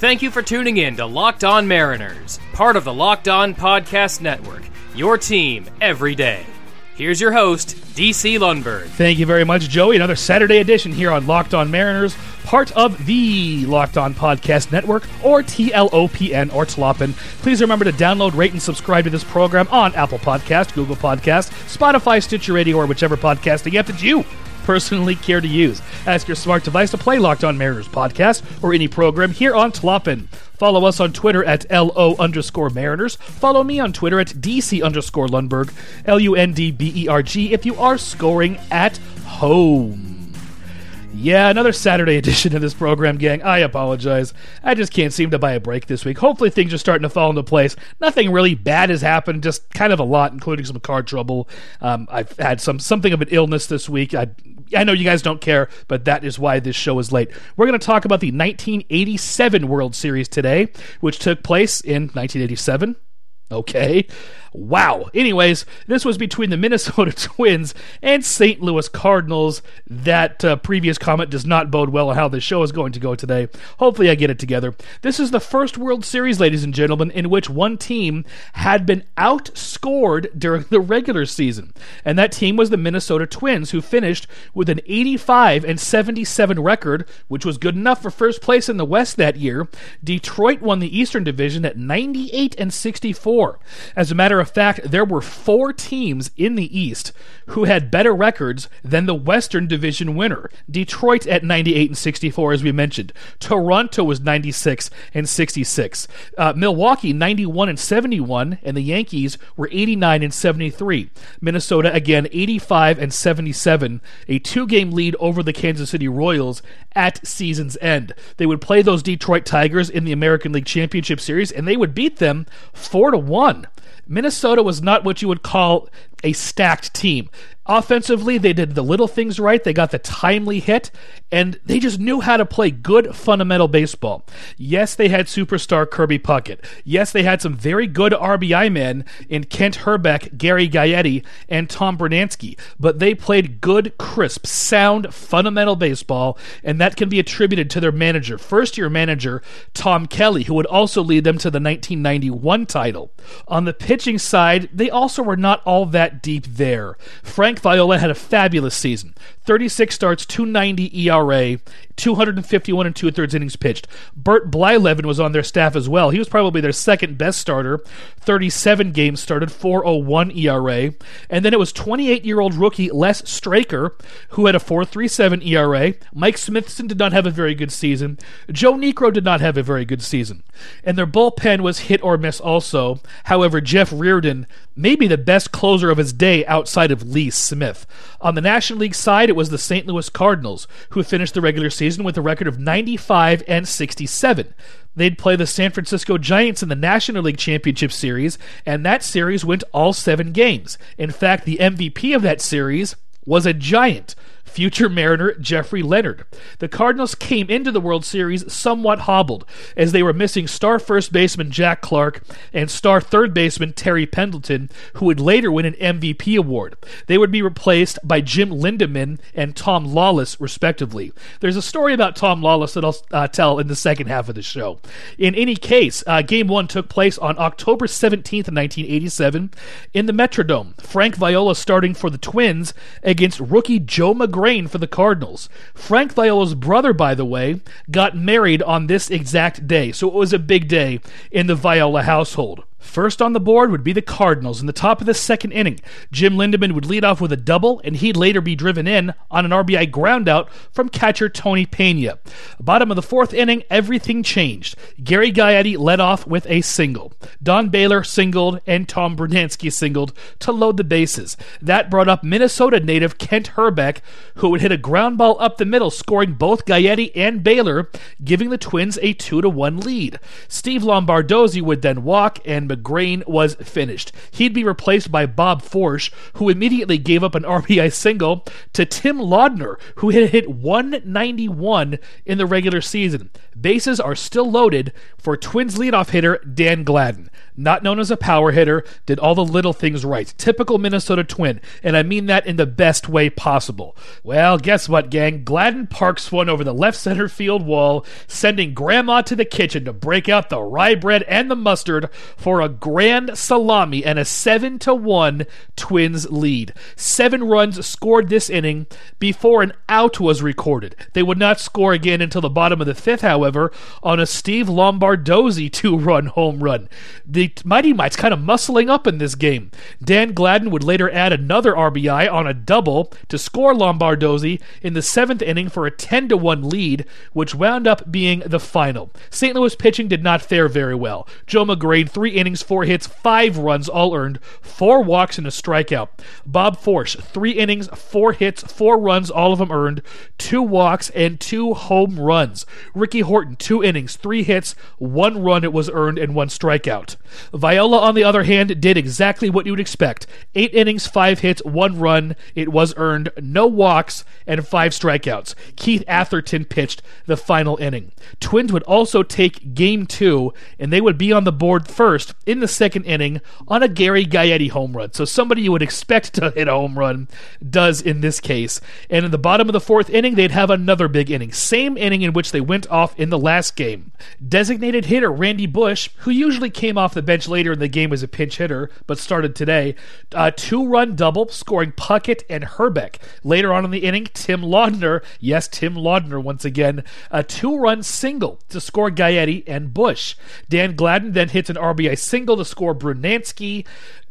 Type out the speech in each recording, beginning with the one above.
Thank you for tuning in to Locked On Mariners, part of the Locked On Podcast Network, your team every day. Here's your host, DC Lundberg. Thank you very much, Joey. Another Saturday edition here on Locked On Mariners, part of the Locked On Podcast Network, or TLOPN, or TLOPN. Please remember to download, rate, and subscribe to this program on Apple Podcast, Google Podcast, Spotify, Stitcher Radio, or whichever podcasting app that you personally care to use. Ask your smart device to play Locked On Mariners podcast or any program here on TLOPN. Follow us on Twitter at LO underscore Mariners. Follow me on Twitter at DC underscore Lundberg, L U N D B E R G, if you are scoring at home. Yeah, another Saturday edition of this program, gang. I apologize. I just can't seem to buy a break this week. Hopefully, things are starting to fall into place. Nothing really bad has happened, just kind of a lot, including some car trouble. Um, I've had some something of an illness this week. I, I know you guys don't care, but that is why this show is late. We're going to talk about the 1987 World Series today, which took place in 1987. Okay. Wow. Anyways, this was between the Minnesota Twins and St. Louis Cardinals. That uh, previous comment does not bode well on how this show is going to go today. Hopefully, I get it together. This is the first World Series, ladies and gentlemen, in which one team had been outscored during the regular season. And that team was the Minnesota Twins, who finished with an 85 and 77 record, which was good enough for first place in the West that year. Detroit won the Eastern Division at 98 and 64. As a matter of fact, there were four teams in the East who had better records than the Western Division winner. Detroit at 98 and 64, as we mentioned. Toronto was 96 and 66. Uh, Milwaukee 91 and 71, and the Yankees were 89 and 73. Minnesota again 85 and 77, a two-game lead over the Kansas City Royals at season's end. They would play those Detroit Tigers in the American League Championship Series, and they would beat them four to one. Minnesota was not what you would call a stacked team. Offensively, they did the little things right. They got the timely hit, and they just knew how to play good fundamental baseball. Yes, they had superstar Kirby Puckett. Yes, they had some very good RBI men in Kent Hrbek, Gary Gaetti, and Tom Brunansky, but they played good, crisp, sound, fundamental baseball, and that can be attributed to their manager, first year manager, Tom Kelly, who would also lead them to the 1991 title. On the pitching side, they also were not all that deep there. Frank Viola had a fabulous season. 36 starts, 290 ERA, 251 and two thirds innings pitched. Bert Blyleven was on their staff as well. He was probably their second best starter. 37 games started, 401 ERA. And then it was 28 year old rookie Les Straker, who had a 437 ERA. Mike Smithson did not have a very good season. Joe Niekro did not have a very good season. And their bullpen was hit or miss also. However, Jeff Reardon, maybe the best closer of his day outside of Lee Smith. On the National League side, it was the St. Louis Cardinals, who finished the regular season with a record of 95 and 67. They'd play the San Francisco Giants in the National League Championship Series, and that series went all seven games. In fact, the MVP of that series was a Giant future Mariner Jeffrey Leonard. The Cardinals came into the World Series somewhat hobbled, as they were missing star first baseman Jack Clark and star third baseman Terry Pendleton, who would later win an MVP award. They would be replaced by Jim Lindeman and Tom Lawless, respectively. There's a story about Tom Lawless that I'll uh, tell in the second half of the show. In any case, uh, Game 1 took place on October 17th, 1987, in the Metrodome. Frank Viola starting for the Twins against rookie Joe McGraw Grain for the Cardinals. Frank Viola's brother, by the way, got married on this exact day, so it was a big day in the Viola household. First on the board would be the Cardinals in the top of the second inning. Jim Lindeman would lead off with a double, and he'd later be driven in on an RBI groundout from catcher Tony Pena. Bottom of the fourth inning, everything changed. Gary Gaetti led off with a single. Don Baylor singled, and Tom Brunansky singled to load the bases. That brought up Minnesota native Kent Hrbek, who would hit a ground ball up the middle, scoring both Gaetti and Baylor, giving the Twins a 2 to 1 lead. Steve Lombardozzi would then walk, and Magrane was finished. He'd be replaced by Bob Forsch, who immediately gave up an RBI single to Tim Laudner, who had hit 191 in the regular season. Bases are still loaded for Twins leadoff hitter Dan Gladden. Not known as a power hitter, did all the little things right. Typical Minnesota twin, and I mean that in the best way possible. Well, guess what, gang? Gladden parks one over the left center field wall, sending Grandma to the kitchen to break out the rye bread and the mustard for a grand salami and a 7 to 1 Twins lead. Seven runs scored this inning before an out was recorded. They would not score again until the bottom of the fifth, however, on a Steve Lombardozzi two run home run. The Mighty Mites kind of muscling up in this game. Dan Gladden would later add another RBI on a double to score Lombardozzi in the seventh inning for a 10 to 1 lead, which wound up being the final. St. Louis pitching did not fare very well. Joe Magrane, three innings, four hits, five runs, all earned, four walks, and a strikeout. Bob Forsch, three innings, four hits, four runs, all of them earned, two walks, and two home runs. Ricky Horton, two innings, three hits, one run it was earned, and one strikeout. Viola, on the other hand, did exactly what you would expect eight innings, five hits, one run, it was earned, no walks, and five strikeouts. Keith Atherton pitched the final inning. Twins would also take game two, and they would be on the board first in the second inning on a Gary Gaetti home run. So somebody you would expect to hit a home run does in this case. And in the bottom of the fourth inning, they'd have another big inning. Same inning in which they went off in the last game. Designated hitter Randy Bush, who usually came off the bench later in the game as a pinch hitter, but started today, uh, a two run double, scoring Puckett and Hrbek. Later on in the inning, Tim Laudner, yes, Tim Laudner once again, a two run single to score Gaetti and Bush. Dan Gladden then hits an RBI single to score Brunansky.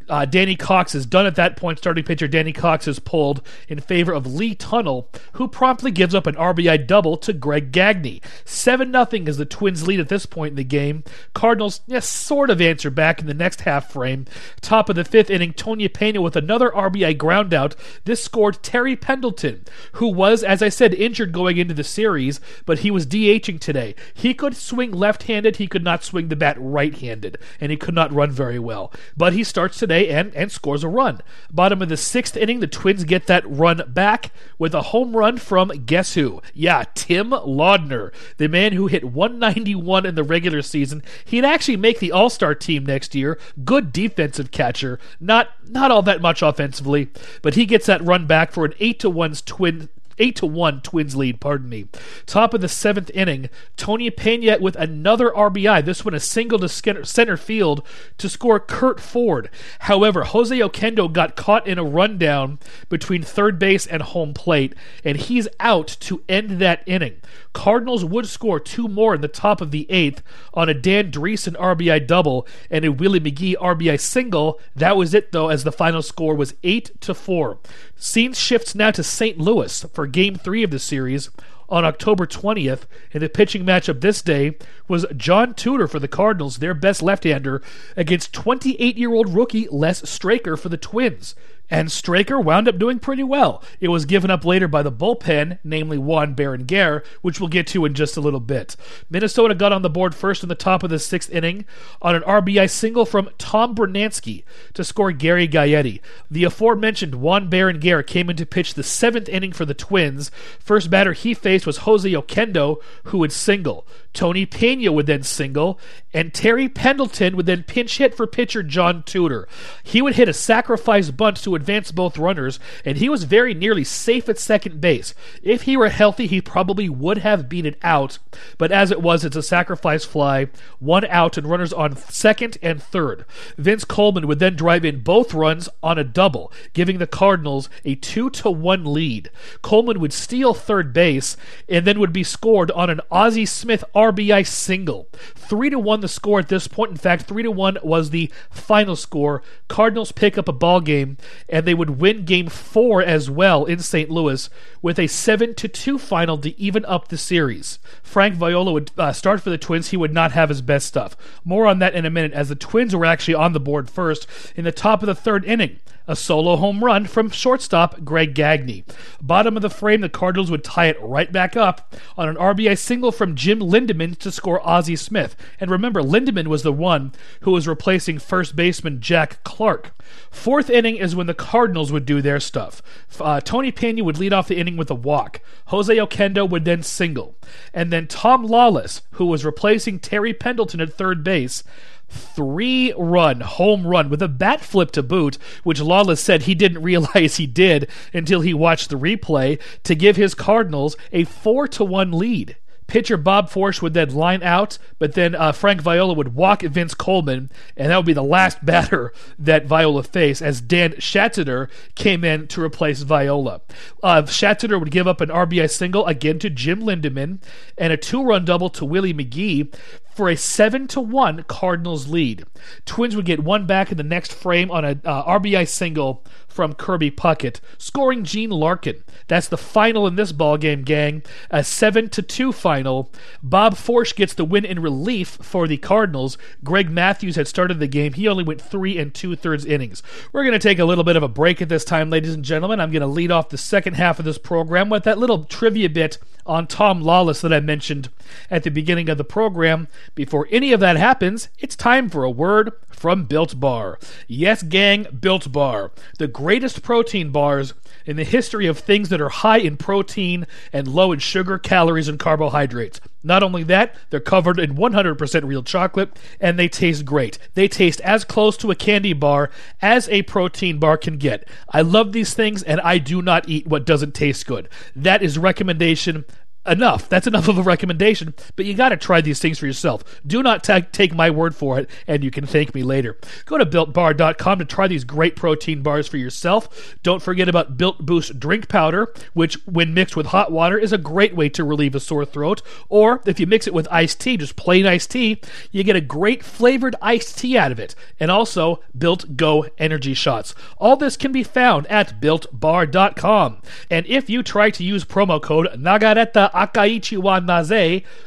Uh, Danny Cox is done at that point. Starting pitcher Danny Cox is pulled in favor of Lee Tunnell, who promptly gives up an RBI double to Greg Gagne. 7 0 is the Twins' lead at this point in the game. Cardinals, yes, sort of answer back in the next half frame. Top of the fifth inning, Tony Pena with another RBI groundout. This scored Terry Pendleton, who was, as I said, injured going into the series, but he was DHing today. He could swing left handed, he could not swing the bat right handed, and he could not run very well. But he starts today and, and scores a run. Bottom of the sixth inning, the Twins get that run back with a home run from guess who? Yeah, Tim Laudner, the man who hit 191 in the regular season. He'd actually make the All Star team next year. Good defensive catcher, not not all that much offensively, but he gets that run back for an eight to one twin eight to one Twins lead. Pardon me. Top of the seventh inning, Tony Pena with another RBI. This one a single to center field to score Curt Ford. However, Jose Oquendo got caught in a rundown between third base and home plate, and he's out to end that inning. Cardinals would score two more in the top of the eighth on a Dan Driessen RBI double and a Willie McGee RBI single. That was it though, as the final score was eight to four. Scene shifts now to St. Louis for Game Three of the series on October 20th, and the pitching matchup this day was John Tudor for the Cardinals, their best left-hander, against 28-year-old rookie Les Straker for the Twins. And Straker wound up doing pretty well. It was given up later by the bullpen, namely Juan Berenguer, which we'll get to in just a little bit. Minnesota got on the board first in the top of the sixth inning on an RBI single from Tom Brunansky to score Gary Gaetti. The aforementioned Juan Berenguer came in to pitch the seventh inning for the Twins. First batter he faced was Jose Oquendo, who would single. Tony Pena would then single, and Terry Pendleton would then pinch hit for pitcher John Tudor. He would hit a sacrifice bunt to advance both runners, and he was very nearly safe at second base. If he were healthy, he probably would have beat it out, but as it was, it's a sacrifice fly, one out, and runners on second and third. Vince Coleman would then drive in both runs on a double, giving the Cardinals a 2 to 1 lead. Coleman would steal third base and then would be scored on an Ozzie Smith RBI single. 3 to 1 the score at this point. In fact, 3 to 1 was the final score. Cardinals pick up a ball game and they would win game 4 as well in St. Louis with a 7 to 2 final to even up the series. Frank Viola would uh, start for the Twins. He would not have his best stuff. More on that in a minute as the Twins were actually on the board first in the top of the third inning a solo home run from shortstop Greg Gagne. Bottom of the frame, the Cardinals would tie it right back up on an RBI single from Jim Lindeman to score Ozzie Smith. And remember, Lindeman was the one who was replacing first baseman Jack Clark. Fourth inning is when the Cardinals would do their stuff. Uh, Tony Pena would lead off the inning with a walk. Jose Oquendo would then single. And then Tom Lawless, who was replacing Terry Pendleton at third base, three run home run with a bat flip to boot, which Lawless said he didn't realize he did until he watched the replay to give his Cardinals a 4 to 1 lead. Pitcher Bob Forsch would then line out, but then uh, Frank Viola would walk Vince Coleman, and that would be the last batter that Viola faced as Dan Schatzeder came in to replace Viola. Uh, would give up an RBI single again to Jim Lindeman and a two run double to Willie McGee for a 7 to 1 Cardinals lead. Twins would get one back in the next frame on a uh, RBI single from Kirby Puckett, scoring Gene Larkin. That's the final in this ball game, gang. A 7 to 2 final. Bob Forsch gets the win in relief for the Cardinals. Greg Matthews had started the game. He only went 3 and 2 thirds innings. We're going to take a little bit of a break at this time, ladies and gentlemen. I'm going to lead off the second half of this program with that little trivia bit on Tom Lawless that I mentioned at the beginning of the program. Before any of that happens, it's time for a word from Built Bar. Yes, gang, Built Bar. The greatest protein bars in the history of things that are high in protein and low in sugar, calories, and carbohydrates. Not only that, they're covered in 100% real chocolate and they taste great. They taste as close to a candy bar as a protein bar can get. I love these things and I do not eat what doesn't taste good. That is recommendation enough. That's enough of a recommendation, but you got to try these things for yourself. Do not take my word for it, and you can thank me later. Go to builtbar.com to try these great protein bars for yourself. Don't forget about Built Boost drink powder, which, when mixed with hot water, is a great way to relieve a sore throat. Or if you mix it with iced tea, just plain iced tea, you get a great flavored iced tea out of it. And also Built Go energy shots. All this can be found at builtbar.com. And if you try to use promo code Nagareta Akaichi wa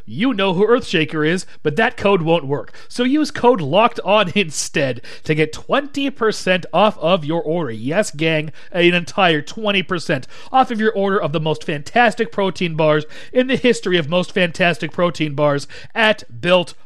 you know who Earthshaker is, but that code won't work. So use code LOCKED ON instead to get 20% off of your order. Yes, gang, an entire 20% off of your order of the most fantastic protein bars in the history of most fantastic protein bars at builtbar.com.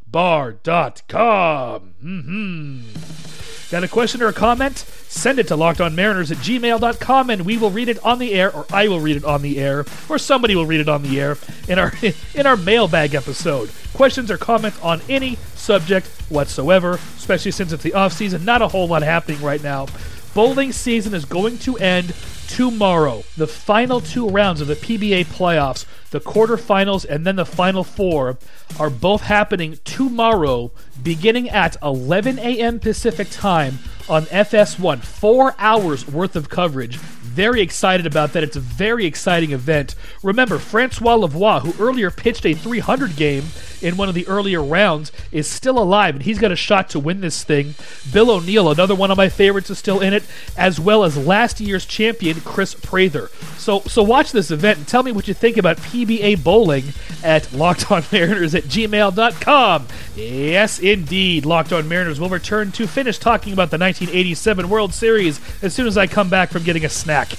Mm-hmm. Got a question or a comment? Send it to lockedonmariners at gmail.com and we will read it on the air, or I will read it on the air, or somebody will read it on the air in our in our mailbag episode. Questions or comments on any subject whatsoever, especially since it's the off season. Not a whole lot happening right now. Bowling season is going to end tomorrow. The final two rounds of the PBA playoffs, the quarterfinals and then the final four, are both happening tomorrow, beginning at 11 a.m. Pacific time on FS1. Four hours worth of coverage. Very excited about that. It's a very exciting event. Remember, Francois Lavoie, who earlier pitched a 300 game, in one of the earlier rounds is still alive, and he's got a shot to win this thing. Bill O'Neill, another one of my favorites, is still in it, as well as last year's champion Chris Prather. So, so watch this event and tell me what you think about PBA bowling at LockedOnMariners at gmail.com. Yes, indeed. Locked On Mariners will return to finish talking about the 1987 World Series as soon as I come back from getting a snack.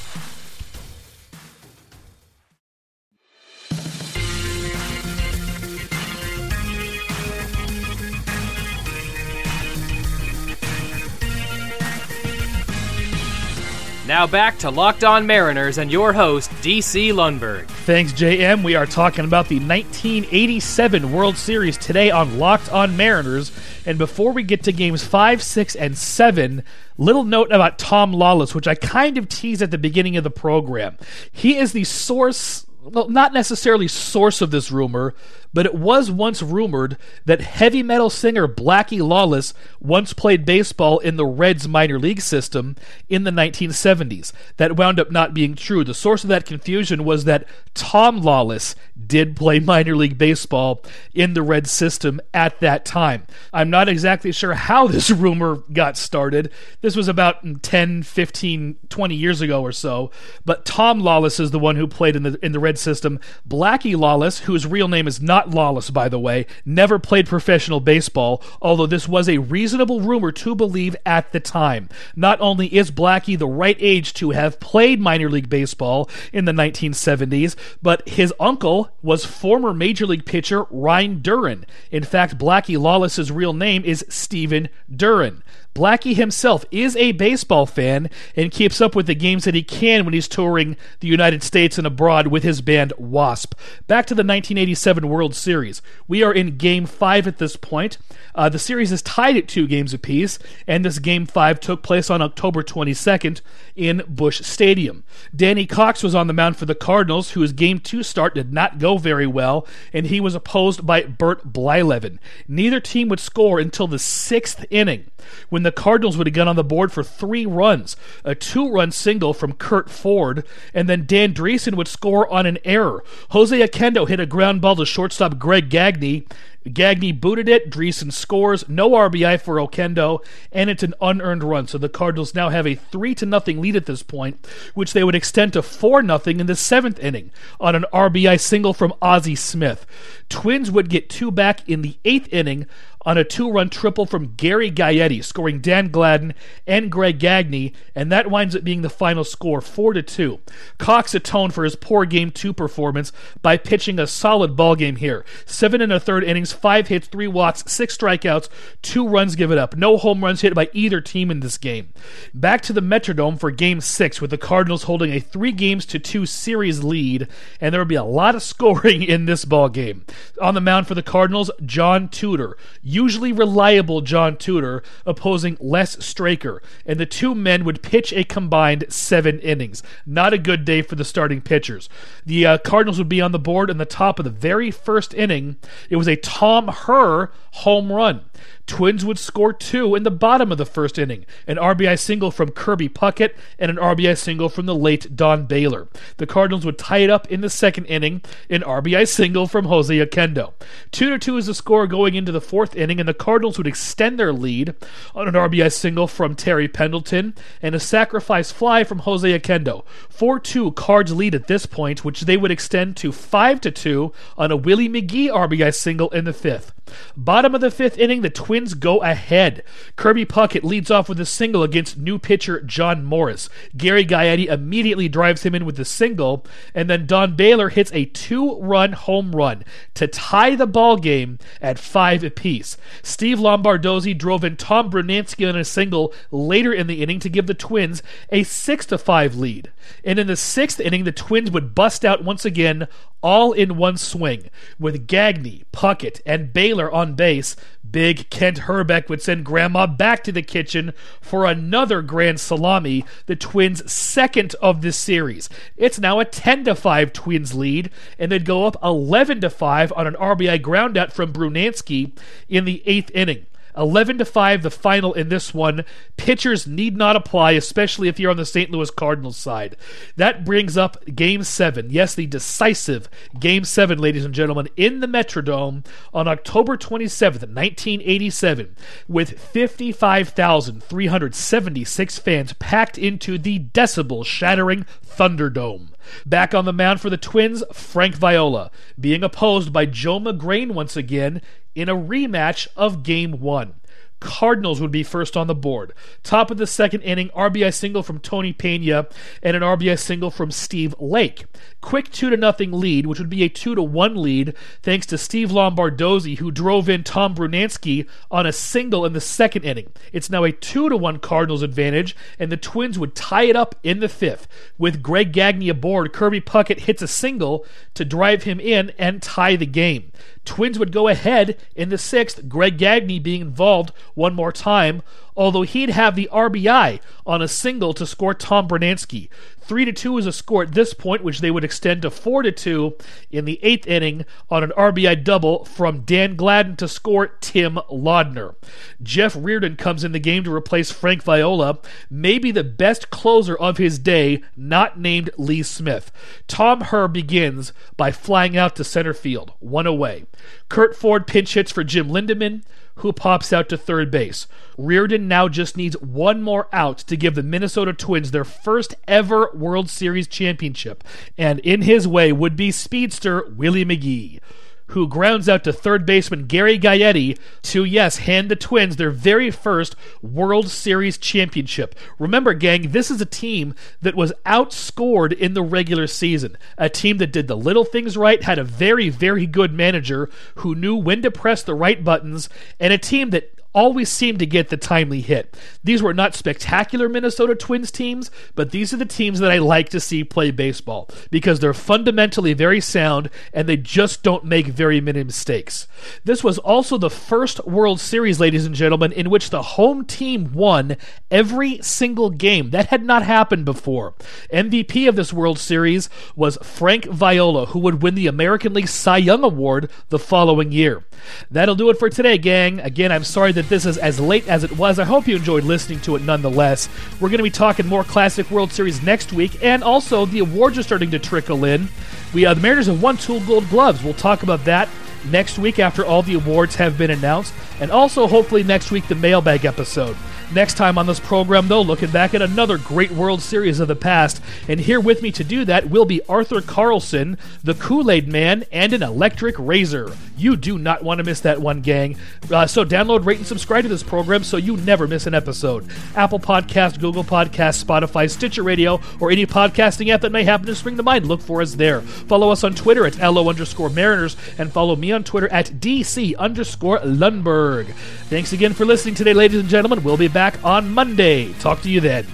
Now back to Locked On Mariners and your host, DC Lundberg. Thanks, JM. We are talking about the 1987 World Series today on Locked On Mariners. And before we get to games 5, 6, and 7, little note about Tom Lawless, which I kind of teased at the beginning of the program. He is the source well, not necessarily source of this rumor, but it was once rumored that heavy metal singer Blackie Lawless once played baseball in the Reds minor league system in the 1970s. That wound up not being true. The source of that confusion was that Tom Lawless did play minor league baseball in the Reds system at that time. I'm not exactly sure how this rumor got started. This was about 10, 15, 20 years ago or so, but Tom Lawless is the one who played in the in the Red system. Blackie Lawless, whose real name is not Lawless, by the way, never played professional baseball, although this was a reasonable rumor to believe at the time. Not only is Blackie the right age to have played minor league baseball in the 1970s, but his uncle was former major league pitcher Ryne Duren. In fact, Blackie Lawless's real name is Stephen Duren. Blackie himself is a baseball fan and keeps up with the games that he can when he's touring the United States and abroad with his band Wasp. Back to the 1987 World Series. We are in Game 5 at this point. Uh, the series is tied at two games apiece, and this Game 5 took place on October 22nd in Busch Stadium. Danny Cox was on the mound for the Cardinals, whose Game 2 start did not go very well, and he was opposed by Bert Blyleven. Neither team would score until the sixth inning, when the Cardinals would have gone on the board for three runs a two run single from Curt Ford, and then Dan Driessen would score on an error. Jose Oquendo hit a ground ball to shortstop Greg Gagne, Gagne booted it. Driessen scores. No RBI for Oquendo, and it's an unearned run. So the Cardinals now have a three to nothing lead at this point, which they would extend to four nothing in the seventh inning on an RBI single from Ozzie Smith. Twins would get two back in the eighth inning on a two run triple from Gary Gaetti, scoring Dan Gladden and Greg Gagne, and that winds up being the final score 4 to 2. Cox atoned for his poor game two performance by pitching a solid ball game here. Seven and a third innings, five hits, three walks, six strikeouts, two runs given up. No home runs hit by either team in this game. Back to the Metrodome for game six, with the Cardinals holding a three games to two series lead, and there will be a lot of scoring in this ball game. On the mound for the Cardinals, John Tudor usually reliable John Tudor opposing Les Straker, and the two men would pitch a combined seven innings. Not a good day for the starting pitchers. The uh, Cardinals would be on the board in the top of the very first inning. It was a Tom Herr home run. Twins would score two in the bottom of the first inning an RBI single from Kirby Puckett and an RBI single from the late Don Baylor. The Cardinals would tie it up in the second inning, an RBI single from Jose Oquendo. 2 to 2 is the score going into the fourth inning, and the Cardinals would extend their lead on an RBI single from Terry Pendleton and a sacrifice fly from Jose Oquendo. 4 2 Cards lead at this point, which they would extend to 5 to 2 on a Willie McGee RBI single in the fifth. Bottom of the fifth inning, the Twins go ahead. Kirby Puckett leads off with a single against new pitcher John Morris. Gary Gaetti immediately drives him in with the single, and then Don Baylor hits a two-run home run to tie the ball game at five apiece. Steve Lombardozzi drove in Tom Brunansky on a single later in the inning to give the Twins a six to five lead. And in the sixth inning, the Twins would bust out once again, all in one swing, with Gagne, Puckett, and Baylor on base. Big Kent Hrbek would send Grandma back to the kitchen for another grand salami, the Twins' second of this series. It's now a 10 to 5 Twins lead, and they'd go up 11 to 5 on an RBI groundout from Brunansky in the eighth inning. 11 to 5 the final in this one. Pitchers need not apply, especially if you're on the St. Louis Cardinals side. That brings up game 7. Yes, the decisive game 7, ladies and gentlemen, in the Metrodome on October 27th, 1987, with 55,376 fans packed into the decibel shattering Thunderdome. Back on the mound for the Twins, Frank Viola, being opposed by Joe Magrane once again in a rematch of Game 1. Cardinals would be first on the board. Top of the second inning, RBI single from Tony Pena and an RBI single from Steve Lake. Quick two to nothing lead, which would be a two to one lead, thanks to Steve Lombardozzi, who drove in Tom Brunansky on a single in the second inning. It's now a two to one Cardinals advantage, and the Twins would tie it up in the fifth. With Greg Gagne aboard, Kirby Puckett hits a single to drive him in and tie the game. Twins would go ahead in the sixth, Greg Gagne being involved one more time, although he'd have the RBI on a single to score Tom Brunansky. 3 to 2 is a score at this point, which they would extend to 4 to 2 in the eighth inning on an RBI double from Dan Gladden to score Tim Laudner. Jeff Reardon comes in the game to replace Frank Viola, maybe the best closer of his day, not named Lee Smith. Tom Herr begins by flying out to center field, one away. Curt Ford pinch hits for Jim Lindeman who pops out to third base. Reardon now just needs one more out to give the Minnesota Twins their first ever World Series championship, and in his way would be speedster Willie McGee who grounds out to third baseman Gary Gaetti to, yes, hand the Twins their very first World Series championship. Remember, gang, this is a team that was outscored in the regular season. A team that did the little things right, had a very, very good manager who knew when to press the right buttons, and a team that always seem to get the timely hit. These were not spectacular Minnesota Twins teams, but these are the teams that I like to see play baseball because they're fundamentally very sound and they just don't make very many mistakes. This was also the first World Series, ladies and gentlemen, in which the home team won every single game. That had not happened before. MVP of this World Series was Frank Viola, who would win the American League Cy Young Award the following year. That'll do it for today, gang. Again, I'm sorry that this is as late as it was. I hope you enjoyed listening to it nonetheless. We're going to be talking more Classic World Series next week, and also the awards are starting to trickle in. We uh, the Mariners have won two Gold Gloves. We'll talk about that next week after all the awards have been announced, and also hopefully next week the mailbag episode. Next time on this program, though, looking back at another great World Series of the past. And here with me to do that will be Arthur Carlson, the Kool Aid Man, and an electric razor. You do not want to miss that one, gang. Uh, so download, rate, and subscribe to this program so you never miss an episode. Apple Podcast, Google Podcast, Spotify, Stitcher Radio, or any podcasting app that may happen to spring to mind, look for us there. Follow us on Twitter at LO underscore Mariners, and follow me on Twitter at DC underscore Lundberg. Thanks again for listening today, ladies and gentlemen. We'll be back on Monday. Talk to you then.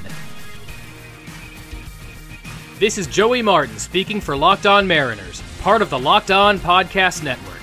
This is Joey Martin speaking for Locked On Mariners, part of the Locked On Podcast Network.